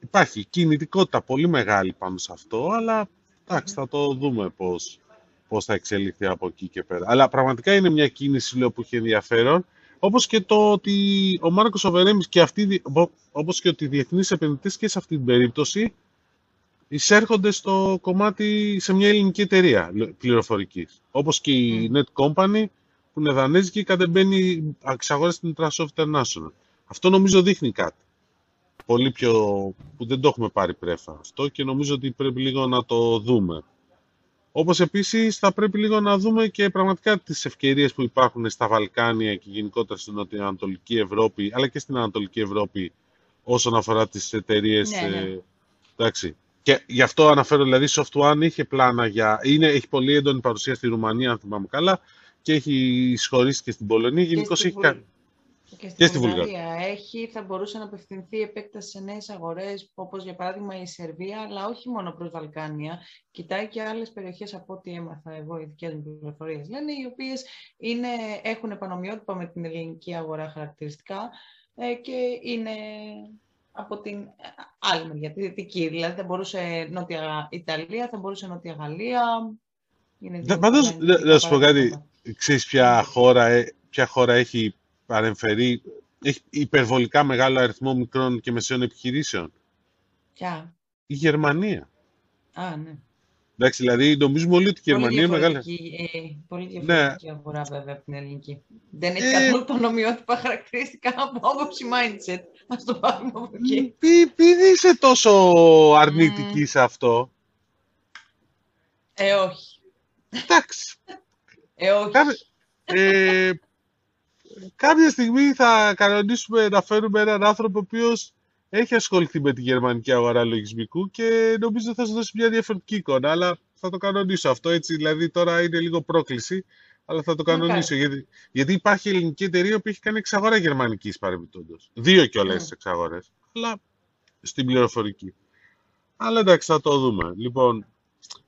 υπάρχει κινητικότητα πολύ μεγάλη πάνω σε αυτό, αλλά εντάξει, θα το δούμε πώς, πώς θα εξελιχθεί από εκεί και πέρα. Αλλά πραγματικά είναι μια κίνηση λέω, που έχει ενδιαφέρον, όπως και το ότι ο Μάρκος Οβερέμις και αυτοί, όπως και ότι οι διεθνείς επενδυτές και σε αυτή την περίπτωση εισέρχονται στο κομμάτι σε μια ελληνική εταιρεία πληροφορικής. Όπως και η Net Company που είναι δανέζικη κατεμπαίνει εξαγόραση στην Transoft International. Αυτό νομίζω δείχνει κάτι πολύ πιο... που δεν το έχουμε πάρει πρέφα αυτό και νομίζω ότι πρέπει λίγο να το δούμε. Όπως επίσης θα πρέπει λίγο να δούμε και πραγματικά τις ευκαιρίες που υπάρχουν στα Βαλκάνια και γενικότερα στην Ανατολική Ευρώπη, αλλά και στην Ανατολική Ευρώπη όσον αφορά τις εταιρείες. Ναι, ναι. Ε, εντάξει. Και γι' αυτό αναφέρω, δηλαδή, Soft One είχε πλάνα για... Είναι, έχει πολύ έντονη παρουσία στη Ρουμανία, αν θυμάμαι καλά, και έχει εισχωρήσει και στην Πολωνία. Γενικώς έχει, και στη Βουλγαρία έχει, θα μπορούσε να απευθυνθεί επέκταση σε νέες αγορές, όπως για παράδειγμα η Σερβία, αλλά όχι μόνο προς Βαλκάνια. Κοιτάει και άλλες περιοχές από ό,τι έμαθα εγώ, οι δικές μου πληροφορίες λένε, οι οποίες έχουν επανομοιότυπα με την ελληνική αγορά χαρακτηριστικά ε, και είναι από την άλλη μεριά, τη δυτική. Δηλαδή θα μπορούσε Νότια Ιταλία, θα μπορούσε Νότια Γαλλία. Πάντως, να σου πω κάτι, ξέρεις ποια χώρα, ε, ποια χώρα έχει παρεμφερεί, έχει υπερβολικά μεγάλο αριθμό μικρών και μεσαίων επιχειρήσεων. Ποια; Η Γερμανία. Α, ναι. Εντάξει, δηλαδή νομίζουμε όλοι ότι η Γερμανία είναι μεγάλη. Ε, πολύ διαφορετική ναι. αγορά βέβαια από την ελληνική. Δεν έχει ε... καθόλου πανομοιότυπα χαρακτηριστικά από άποψη mindset. Α το πάρουμε από εκεί. Μην είσαι τόσο αρνητική mm. σε αυτό. Ε, όχι. Εντάξει. Ε, όχι. Ε, κάποια στιγμή θα κανονίσουμε να φέρουμε έναν άνθρωπο ο οποίος έχει ασχοληθεί με τη γερμανική αγορά λογισμικού και νομίζω θα σα δώσει μια διαφορετική εικόνα. Αλλά θα το κανονίσω αυτό έτσι. Δηλαδή τώρα είναι λίγο πρόκληση, αλλά θα το κανονίσω. Γιατί, γιατί υπάρχει ελληνική εταιρεία που έχει κάνει εξαγορά γερμανικής παρεμπιπτόντως. Δύο κιόλας mm. εξαγορές. Αλλά στην πληροφορική. Αλλά εντάξει, θα το δούμε. Λοιπόν,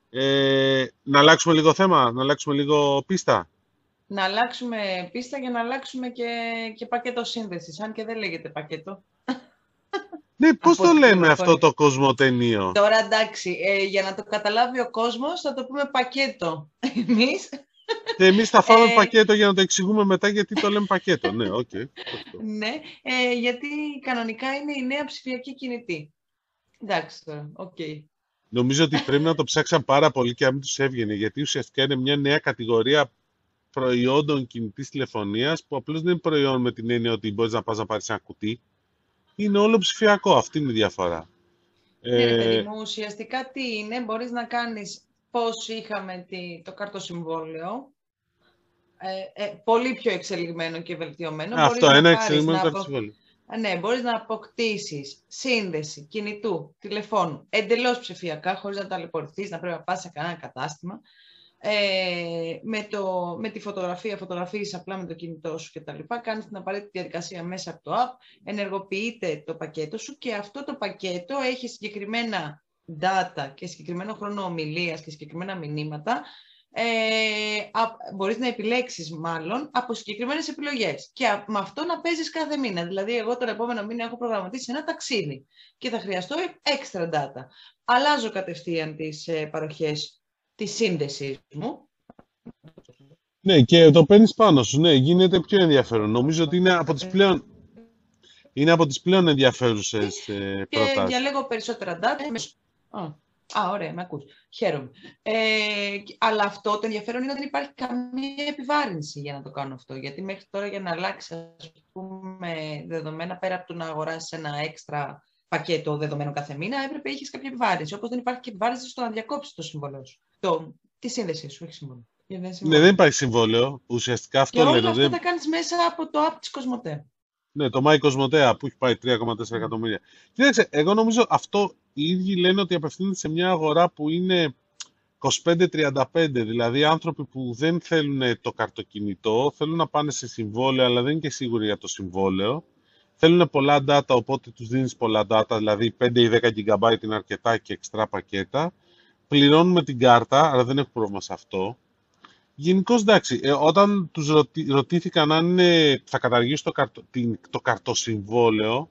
ε, να αλλάξουμε λίγο θέμα, να αλλάξουμε λίγο πίστα; Να αλλάξουμε πίστα για να αλλάξουμε και, και πακέτο σύνδεσης, αν και δεν λέγεται πακέτο. Ναι, πώς το λέμε αυτό το COSMOTE Neo. Τώρα εντάξει, ε, για να το καταλάβει ο κόσμος θα το πούμε πακέτο. Εμείς... Και εμείς θα φάμε ε, πακέτο για να το εξηγούμε μετά γιατί το λέμε πακέτο. ναι, OK. Okay. ναι, ε, γιατί κανονικά είναι η νέα ψηφιακή κινητή. Εντάξει τώρα, OK. Okay. Νομίζω ότι πρέπει να το ψάξαν πάρα πολύ και αν μην τους έβγαινε, γιατί ουσιαστικά είναι μια νέα κατηγορία προϊόντων κινητής τηλεφωνίας που απλώς δεν είναι προϊόν με την έννοια ότι μπορείς να πας να πάρεις ένα κουτί. Είναι όλο ψηφιακό. Αυτή είναι η διαφορά. Ναι, ε... παιδί μου, ουσιαστικά τι είναι, μπορείς να κάνεις πώς είχαμε το καρτοσυμβόλαιο, ε, ε, πολύ πιο εξελιγμένο και βελτιωμένο. Αυτό, μπορείς ένα εξελιγμένο καρτοσυμβόλαιο. Ναι, μπορείς να αποκτήσεις σύνδεση κινητού, τηλεφώνου, εντελώς ψηφιακά, χωρίς να ταλαιπωρηθείς, να πρέπει να πας σε κανένα κατάστημα ε, με, το, με τη φωτογραφία, φωτογραφίες απλά με το κινητό σου και τα λοιπά, κάνεις την απαραίτητη διαδικασία μέσα από το app, ενεργοποιείται το πακέτο σου και αυτό το πακέτο έχει συγκεκριμένα data και συγκεκριμένο χρόνο ομιλίας και συγκεκριμένα μηνύματα, ε, μπορείς να επιλέξεις μάλλον από συγκεκριμένες επιλογές και με αυτό να παίζεις κάθε μήνα. Δηλαδή εγώ τον επόμενο μήνα έχω προγραμματίσει ένα ταξίδι και θα χρειαστώ extra data. Αλλάζω κατευθείαν τις ε, παροχές τη σύνδεση μου. Ναι, και το παίρνεις πάνω σου. Ναι, γίνεται πιο ενδιαφέρον. Νομίζω ότι είναι από τις πλέον, είναι από τις πλέον ενδιαφέρουσες ε, προτάσεις. Και για λίγο περισσότερα data. Α, ωραία, με ακούς. Χαίρομαι. Ε, αλλά αυτό το ενδιαφέρον είναι ότι δεν υπάρχει καμία επιβάρυνση για να το κάνω αυτό. Γιατί μέχρι τώρα για να αλλάξει, ας πούμε, δεδομένα πέρα από το να αγοράσεις ένα έξτρα πακέτο δεδομένων κάθε μήνα, έπρεπε να έχει κάποια επιβάρυνση. Όπως δεν υπάρχει και επιβάρυνση στο να διακόψεις το συμβολό σου. Το, τη σύνδεσή σου, έχεις συμβόλαιο. Ναι, δεν υπάρχει συμβόλαιο. Ουσιαστικά αυτό και όλα αυτά δεν... τα κάνεις μέσα από το app της Κοσμοτέ. Ναι, το My Cosmotea που έχει πάει 3,4 εκατομμύρια. Κοίταξε, εγώ νομίζω αυτό οι ίδιοι λένε ότι απευθύνεται σε μια αγορά που είναι 25-35, δηλαδή άνθρωποι που δεν θέλουν το καρτοκινητό, θέλουν να πάνε σε συμβόλαιο, αλλά δεν είναι και σίγουροι για το συμβόλαιο θέλουν πολλά data, οπότε τους δίνεις πολλά data, δηλαδή 5 ή 10 GB είναι αρκετά και εξτρά πακέτα. Πληρώνουμε την κάρτα, αλλά δεν έχω πρόβλημα σε αυτό. Γενικώς εντάξει, ε, όταν τους ρωτη, ρωτήθηκαν αν είναι, θα καταργήσει το, καρτο, την, το καρτοσυμβόλαιο,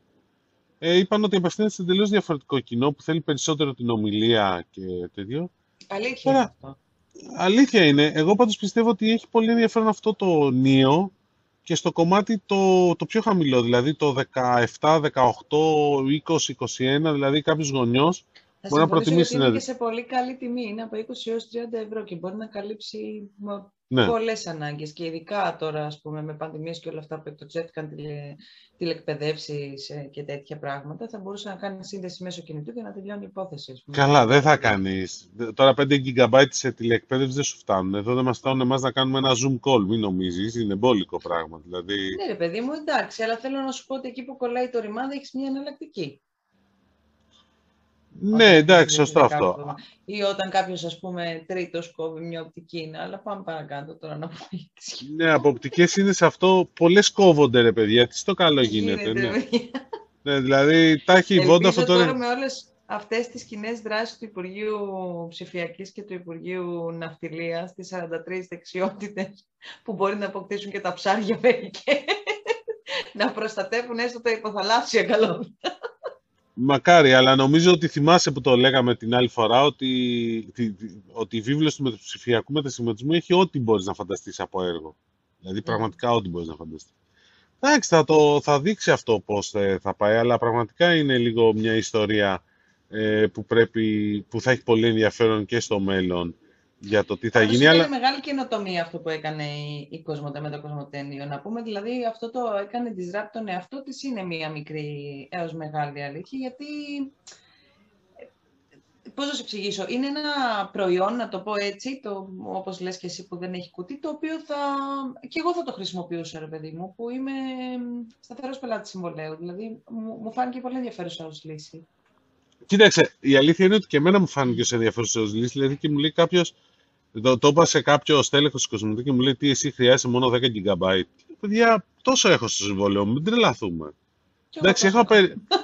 ε, είπαν ότι απευθύνεται σε τελείω διαφορετικό κοινό που θέλει περισσότερο την ομιλία και τέτοιο. Αλήθεια είναι αυτό. Αλήθεια είναι. Εγώ πάντως πιστεύω ότι έχει πολύ ενδιαφέρον αυτό το νίο και στο κομμάτι το, το πιο χαμηλό, δηλαδή το 17, 18, 20, 21, δηλαδή κάποιος γονιός θα μπορεί να προτιμήσει. Είναι και σε πολύ καλή τιμή. Είναι από 20 έως 30 ευρώ και μπορεί να καλύψει ναι. πολλές ανάγκες. Και ειδικά τώρα, ας πούμε, με πανδημίες και όλα αυτά που εκτοξεύτηκαν τηλε, τηλεκπαιδεύσεις ε, και τέτοια πράγματα, θα μπορούσε να κάνει σύνδεση μέσω κινητού και να τελειώνει η υπόθεση. Καλά, δεν θα κάνεις. Τώρα 5 GB σε τηλεκπαίδευση δεν σου φτάνουν. Εδώ δεν μας φτάνουν εμάς να κάνουμε ένα Zoom call, μην νομίζεις. Είναι μπόλικο πράγμα. Δηλαδή... Ναι, ρε παιδί μου, εντάξει, αλλά θέλω να σου πω ότι εκεί που κολλάει το ρημάδι έχεις μια εναλλακτική. Ναι, εντάξει, σωστό αυτό. Ή όταν κάποιος, ας πούμε, τρίτος κόβει μια οπτική είναι, αλλά πάμε παρακάτω τώρα να πούμε. Ναι, από οπτικέ είναι σε αυτό. Πολλές κόβονται, ρε παιδιά. Τι στο καλό γίνεται. ναι. ναι, δηλαδή τα έχει η Vodafone τώρα. τώρα με όλες αυτές τις κοινέ δράσεις του Υπουργείου Ψηφιακής και του Υπουργείου Ναυτιλίας, τις 43 δεξιότητες που μπορεί να αποκτήσουν και τα ψάρια μερικέ, να προστατεύουν έστω τα υποθαλάσσια καλό. Μακάρι, αλλά νομίζω ότι θυμάσαι που το λέγαμε την άλλη φορά ότι, ότι η βίβλος του ψηφιακού μετασχηματισμού έχει ό,τι μπορείς να φανταστείς από έργο. Δηλαδή πραγματικά ό,τι μπορείς να φανταστείς. Εντάξει, θα, το, θα δείξει αυτό πώς θα πάει, αλλά πραγματικά είναι λίγο μια ιστορία ε, που, πρέπει, που θα έχει πολύ ενδιαφέρον και στο μέλλον για το τι θα γίνει. Είναι αλλά... μεγάλη καινοτομία αυτό που έκανε η Κοσμοτέ με το Κοσμοτένιο. Να πούμε δηλαδή αυτό το έκανε της ράπ τον εαυτό της είναι μία μικρή έως μεγάλη αλήθεια γιατί πώς να σου εξηγήσω, είναι ένα προϊόν, να το πω έτσι, το, όπως λες και εσύ που δεν έχει κουτί, το οποίο θα, και εγώ θα το χρησιμοποιούσα, ρε παιδί μου, που είμαι σταθερός πελάτης συμβολέου. Δηλαδή, μου, μου φάνηκε πολύ ενδιαφέρουσα ως λύση. Κοίταξε, η αλήθεια είναι ότι και εμένα μου φάνηκε ως ενδιαφέρουσα ως λύση, δηλαδή και μου λέει κάποιος το, το είπα σε κάποιο στέλεχος της Κοσμοτέ και μου λέει τι εσύ χρειάζεσαι μόνο 10 GB. Παιδιά, τόσο έχω στο συμβόλαιο μου, μην τρελαθούμε. Εντάξει, έχω,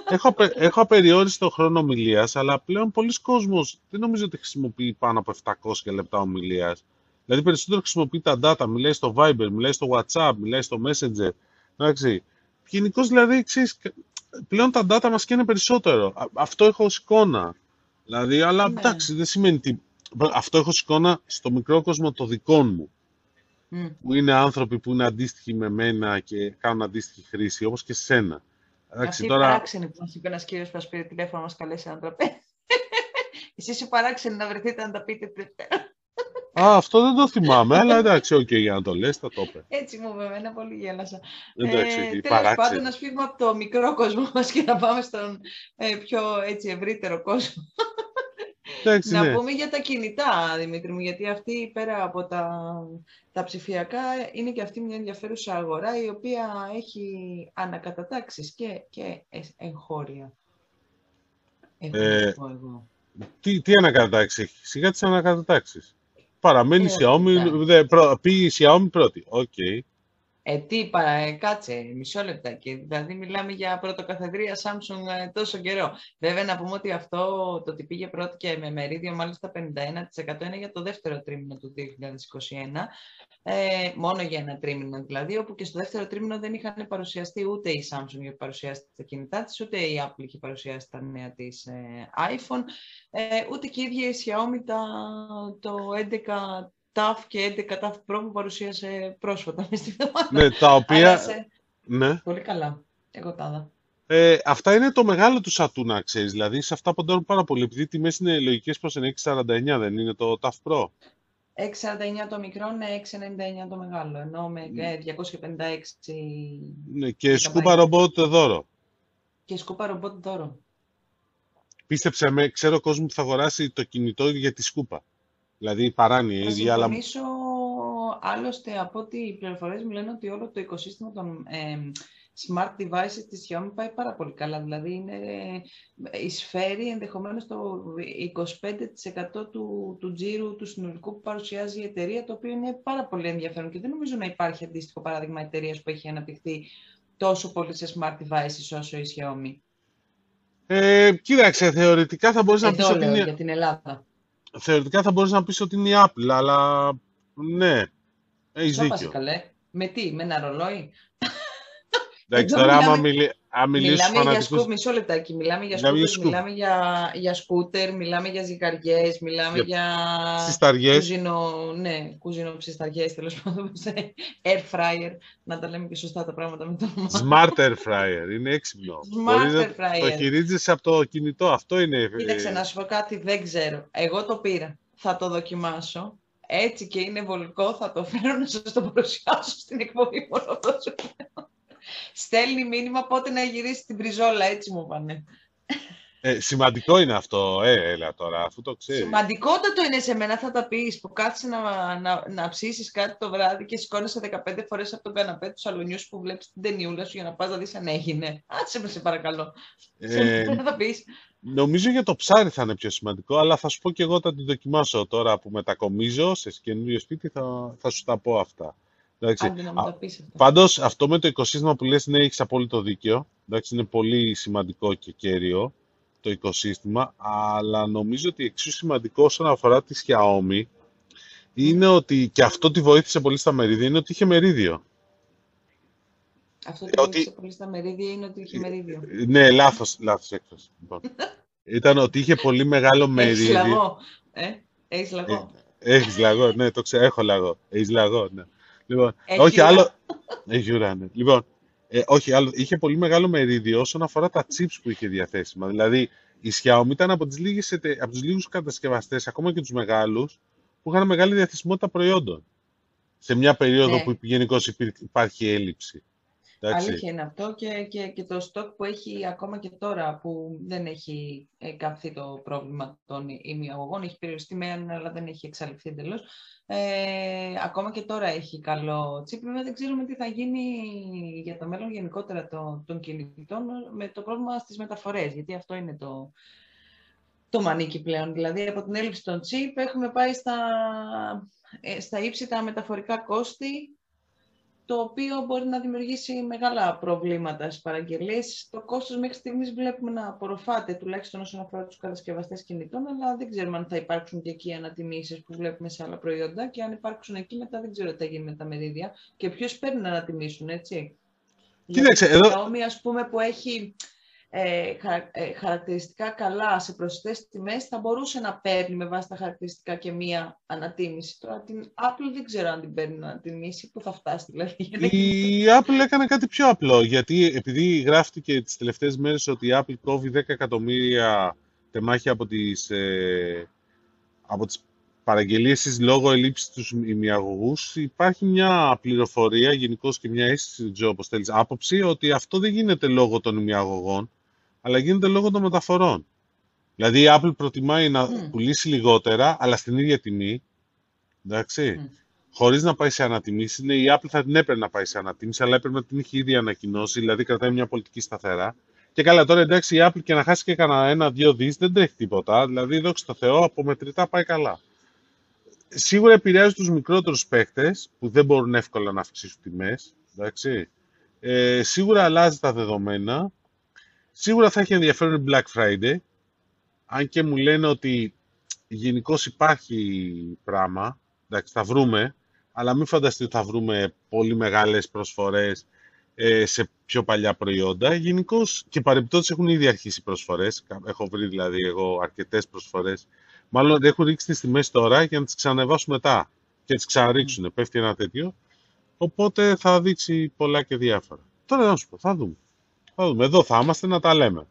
έχω, έχω απεριόριστο χρόνο ομιλίας, αλλά πλέον πολλοί κόσμος δεν νομίζω ότι χρησιμοποιεί πάνω από 700 λεπτά ομιλίας. Δηλαδή περισσότερο χρησιμοποιεί τα data, μιλάει στο Viber, μιλάει στο WhatsApp, μιλάει στο Messenger. Εντάξει. Γενικώς δηλαδή, ξέρεις, πλέον τα data μας καίνε περισσότερο. Αυτό έχω ως εικόνα. Δηλαδή, αλλά ναι. εντάξει, δεν σημαίνει τι, αυτό έχω εικόνα στο μικρό κόσμο το δικό μου. Που είναι άνθρωποι που είναι αντίστοιχοι με μένα και κάνουν αντίστοιχη χρήση, όπως και σένα. Αυτή τώρα... παράξενοι που μας είπε ένας κύριος που μας πήρε τηλέφωνο να μας καλέσει ένα τραπέζι. Εσείς οι παράξενοι να βρεθείτε να τα πείτε Α, αυτό δεν το θυμάμαι, αλλά εντάξει, OK, okay, για να το λες, θα το είπε. Έτσι μου είπε, εμένα πολύ γέλασα. Εντάξει, ε, τέλος πάντων, να φύγουμε από το μικρό κόσμο μας και να πάμε στον ε, πιο έτσι, ευρύτερο κόσμο να ναι. πούμε για τα κινητά, Δημήτρη μου, γιατί αυτή πέρα από τα, τα ψηφιακά είναι και αυτή μια ενδιαφέρουσα αγορά η οποία έχει ανακατατάξεις και, και εγχώρια. Ε, εγώ. Τι, τι ανακατατάξεις έχει, σιγά τις ανακατατάξεις. Παραμένει η Xiaomi, πήγε η Xiaomi πρώτη. OK. Okay. Ε, τι παρα, ε, κάτσε, μισό λεπτάκι. Δηλαδή μιλάμε για πρωτοκαθεδρία Samsung ε, τόσο καιρό. Βέβαια να πούμε ότι αυτό το ότι πήγε πρώτο και με μερίδιο μάλιστα 51% είναι για το δεύτερο τρίμηνο του 2021. Ε, μόνο για ένα τρίμηνο δηλαδή, όπου και στο δεύτερο τρίμηνο δεν είχαν παρουσιαστεί ούτε η Samsung είχε παρουσιάσει τα κινητά της, ούτε η Apple είχε παρουσιάσει τα νέα της ε, iPhone, ε, ούτε και η ίδια η Xiaomi τα, το 11 TAF και 11 TAF Pro που παρουσίασε πρόσφατα μες στη Ναι, τα οποία... Ναι. Πολύ καλά. Εγώ τα ε, αυτά είναι το μεγάλο του Σατούνα, ξέρεις. Δηλαδή, σε αυτά ποντάρουν πάρα πολύ. Επειδή οι τιμές είναι λογικές προς 649, δεν είναι το TAF Pro. 649 το μικρό, ναι, 699 το μεγάλο. Ενώ με 256... Ναι, και σκούπα ρομπότ δώρο. Και σκούπα ρομπότ δώρο. Πίστεψε με, ξέρω κόσμο που θα αγοράσει το κινητό για τη σκούπα. Δηλαδή παράνοια η ίδια. Θα συμφωνήσω άλλωστε από ότι οι πληροφορίες μου λένε ότι όλο το οικοσύστημα των ε, smart devices της Xiaomi πάει πάρα πολύ καλά. Δηλαδή είναι, εισφέρει ενδεχομένως το 25% του, του τζίρου του συνολικού που παρουσιάζει η εταιρεία, το οποίο είναι πάρα πολύ ενδιαφέρον και δεν νομίζω να υπάρχει αντίστοιχο παράδειγμα εταιρείας που έχει αναπτυχθεί τόσο πολύ σε smart devices όσο η Xiaomi. Ε, κοίταξε, θεωρητικά θα μπορείς να πεις ότι είναι... για την Ελλάδα. Θεωρητικά θα μπορείς να πεις ότι είναι η Apple, αλλά ναι, έχεις δίκιο. καλέ. Με τι, με ένα ρολόι; Εντάξει, τώρα άμα, μιλ, μιλάμε για σκούτερ, μισό λεπτάκι. Μιλάμε για σκούτερ, μιλάμε για, για σκούτερ, μιλάμε για ζυγαριές, μιλάμε για, για... Συσταριές. Κουζινο, ναι, κουζινο ψισταριές, τέλος πάντων, air fryer, να τα λέμε και σωστά τα πράγματα με το όνομα. Smart air fryer, είναι έξυπνο. Smart air fryer. Το χειρίζεσαι από το κινητό, αυτό είναι. Κοίταξε, να σου πω κάτι, δεν ξέρω. Εγώ το πήρα, θα το δοκιμάσω. Έτσι και είναι βολικό, θα το φέρω να σας το παρουσιάσω στην εκπομπή μόνο αυτό σου Στέλνει μήνυμα πότε να γυρίσει την πριζόλα, έτσι μου είπανε. Ε, σημαντικό είναι αυτό, ε, έλα τώρα, αφού το ξέρεις. Σημαντικότατο είναι σε μένα, θα τα πεις που κάθεσαι να, να, να ψήσεις κάτι το βράδυ και σηκώνεσαι 15 φορές από τον καναπέ του σαλονιούς που βλέπεις την ταινιούλα σου για να πας να δεις αν έγινε. Άτσε με, σε παρακαλώ. Ε, σε θα πεις. Νομίζω για το ψάρι θα είναι πιο σημαντικό, αλλά θα σου πω και εγώ όταν την δοκιμάσω τώρα που μετακομίζω σε καινούριο σπίτι, θα, θα σου τα πω αυτά. Πάντως, αυτό με το οικοσύστημα που λες, ναι, έχεις απόλυτο δίκιο. Εντάξει, είναι πολύ σημαντικό και κέριο το οικοσύστημα, αλλά νομίζω ότι εξίσου σημαντικό όσον αφορά τη Xiaomi είναι ότι, και αυτό τη βοήθησε πολύ στα μερίδια, είναι ότι είχε μερίδιο. Αυτό που ε, βοήθησε πολύ στα μερίδια είναι ότι είχε μερίδιο. Ναι, λάθος, λάθος έκφραση. Λοιπόν. Ήταν ότι είχε πολύ μεγάλο μερίδιο. Έχεις λαγό, ε; Έχεις λαγό. Ε, έχεις λαγό, ναι, το ξέρω, έχω λαγό. Έχεις λαγό, ναι. Λοιπόν, όχι άλλο. Έχει ουρά, ναι. Λοιπόν, ε, όχι άλλο. Είχε πολύ μεγάλο μερίδιο όσον αφορά τα chips που είχε διαθέσιμα. Δηλαδή, η Xiaomi ήταν από, τις λίγες, από τους λίγους κατασκευαστές, ακόμα και τους μεγάλους, που είχαν μεγάλη διαθεσιμότητα προϊόντων. Σε μια περίοδο ναι. που γενικώς υπάρχει έλλειψη. Εντάξει. Αλήθεια είναι αυτό και, και, και το στόκ που έχει ακόμα και τώρα που δεν έχει ε, καυθεί το πρόβλημα των ημιαγωγών, έχει περιοριστεί με αλλά δεν έχει εξαλειφθεί εντελώς. Ε, ακόμα και τώρα έχει καλό τσίπ. Βέβαια δεν ξέρουμε τι θα γίνει για το μέλλον γενικότερα των, των κινητών με το πρόβλημα στις μεταφορές, γιατί αυτό είναι το, το μανίκι πλέον. Δηλαδή από την έλλειψη των τσίπ έχουμε πάει στα, ε, στα ύψη τα μεταφορικά κόστη το οποίο μπορεί να δημιουργήσει μεγάλα προβλήματα στις παραγγελίες. Το κόστος μέχρι στιγμής βλέπουμε να απορροφάται, τουλάχιστον όσον αφορά τους κατασκευαστές κινητών, αλλά δεν ξέρουμε αν θα υπάρξουν και εκεί ανατιμήσεις που βλέπουμε σε άλλα προϊόντα και αν υπάρξουν εκεί μετά δεν ξέρω τι θα γίνει με τα μερίδια και ποιους παίρνουν να ανατιμήσουν, έτσι. Κοίταξε, εδώ... ας πούμε, που έχει ε, ε, χαρακτηριστικά καλά σε προσιτές τιμές θα μπορούσε να παίρνει με βάση τα χαρακτηριστικά και μία ανατίμηση. Τώρα την Apple δεν ξέρω αν την παίρνει να ανατιμήσει, πού θα φτάσει δηλαδή. Η Apple έκανε κάτι πιο απλό, γιατί επειδή γράφτηκε τις τελευταίες μέρες ότι η Apple κόβει 10 εκατομμύρια τεμάχια από τις, ε, από τις παραγγελίες λόγω ελλείψης τους ημιαγωγούς, υπάρχει μια πληροφορία, γενικώς και μια αίσθηση, Τζο, όπως θέλεις, άποψη, ότι αυτό δεν γίνεται λόγω των ημιαγωγών, αλλά γίνεται λόγω των μεταφορών. Δηλαδή η Apple προτιμάει να mm. πουλήσει λιγότερα, αλλά στην ίδια τιμή, εντάξει, mm. χωρίς να πάει σε ανατιμήσεις. Ναι, η Apple θα την έπαιρνε να πάει σε ανατιμήσεις, αλλά έπρεπε να την έχει ήδη ανακοινώσει, δηλαδή κρατάει μια πολιτική σταθερά. Και καλά, τώρα εντάξει, η Apple και να χάσει και κανένα ένα-δύο δις δεν τρέχει τίποτα. Δηλαδή, δόξα τω Θεώ, από μετρητά πάει καλά. Σίγουρα επηρεάζει τους μικρότερους παίχτε που δεν μπορούν εύκολα να αυξήσουν τιμές. Ε, σίγουρα αλλάζει τα δεδομένα Σίγουρα θα έχει ενδιαφέρον η Black Friday, αν και μου λένε ότι γενικώς υπάρχει πράγμα, εντάξει, θα βρούμε, αλλά μην φανταστείτε ότι θα βρούμε πολύ μεγάλες προσφορές ε, σε πιο παλιά προϊόντα. Γενικώς και παρεμπιπτόντως έχουν ήδη αρχίσει προσφορές. Έχω βρει δηλαδή εγώ αρκετές προσφορές. Μάλλον έχουν ρίξει τις τιμές τώρα για να τις ξανανεβάσουν μετά και να τις ξαναρίξουν. Mm. Πέφτει ένα τέτοιο. Οπότε θα δείξει πολλά και διάφορα. Τώρα να σου πω, θα δούμε. Θα δούμε. Εδώ θα είμαστε να τα λέμε.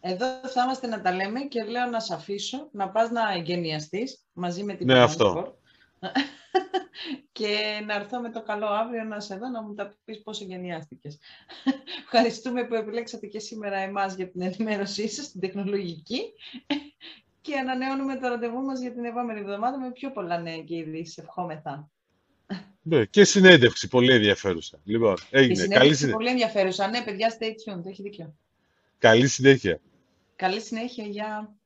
Εδώ θα είμαστε να τα λέμε και λέω να σε αφήσω να πας να εγκαινιαστείς μαζί με την Ναι, αυτό. και να έρθω με το καλό αύριο να σε δω να μου τα πεις πώς εγκαινιάστηκες. Ευχαριστούμε που επιλέξατε και σήμερα εμάς για την ενημέρωσή σας, την τεχνολογική και ανανεώνουμε το ραντεβού μας για την επόμενη εβδομάδα με πιο πολλά νέα και ειδήσεις. Ευχόμεθα. Ναι, και συνέντευξη, πολύ ενδιαφέρουσα. Λοιπόν, έγινε. Η συνέντευξη Καλή πολύ ενδιαφέρουσα. Ναι, παιδιά, stay tuned, έχει δίκιο. Καλή συνέχεια. Καλή συνέχεια, γεια.